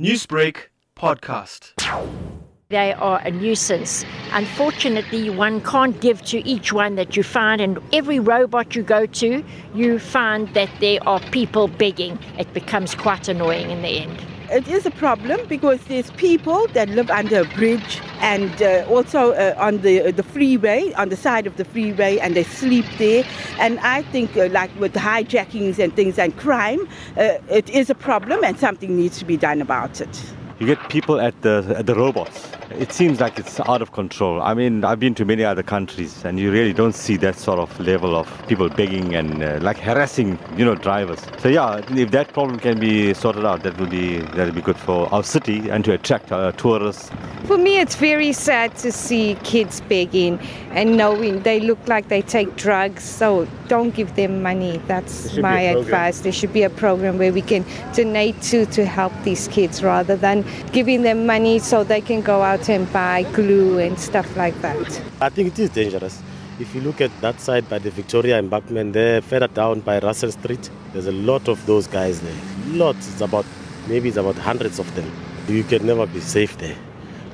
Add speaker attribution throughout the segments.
Speaker 1: Newsbreak podcast.
Speaker 2: They are a nuisance. Unfortunately, one can't give to each one that you find, and every robot you go to, you find that there are people begging. It becomes quite annoying in the end.
Speaker 3: It is a problem because there's people that live under a bridge and uh, also uh, on the the freeway, on the side of the freeway, and they sleep there. And I think, uh, like with hijackings and things and crime, uh, it is a problem, and something needs to be done about it.
Speaker 4: You get people at the at the robots. It seems like it's out of control. I mean, I've been to many other countries, and you really don't see that sort of level of people begging and uh, like harassing, you know, drivers. So yeah, if that problem can be sorted out, that will be that will be good for our city and to attract uh, tourists.
Speaker 5: For me, it's very sad to see kids begging and knowing they look like they take drugs. So don't give them money. That's my advice. There should be a program where we can donate to to help these kids rather than giving them money so they can go out and buy glue and stuff like that.
Speaker 6: I think it is dangerous. If you look at that side by the Victoria embankment there, further down by Russell Street, there's a lot of those guys there. Lots. It's about maybe it's about hundreds of them. You can never be safe there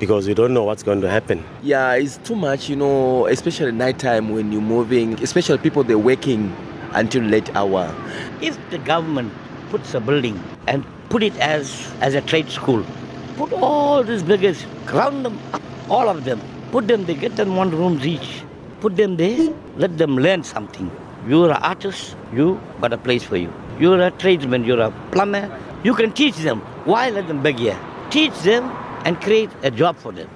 Speaker 6: because you don't know what's going to happen.
Speaker 7: Yeah, it's too much, you know, especially nighttime when you're moving, especially people they're working until late hour.
Speaker 8: If the government puts a building and put it as as a trade school, put all these beggars, ground them up, all of them, put them, they get them one rooms each, put them there, let them learn something. You're an artist, you got a place for you. You're a tradesman, you're a plumber, you can teach them. Why let them beg here? Teach them and create a job for them.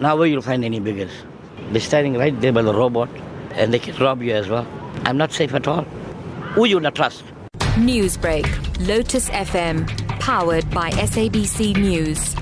Speaker 8: Now where you'll find any beggars? They're standing right there by the robot and they can rob you as well. I'm not safe at all. Who you not trust?
Speaker 9: Newsbreak, Lotus FM, powered by SABC News.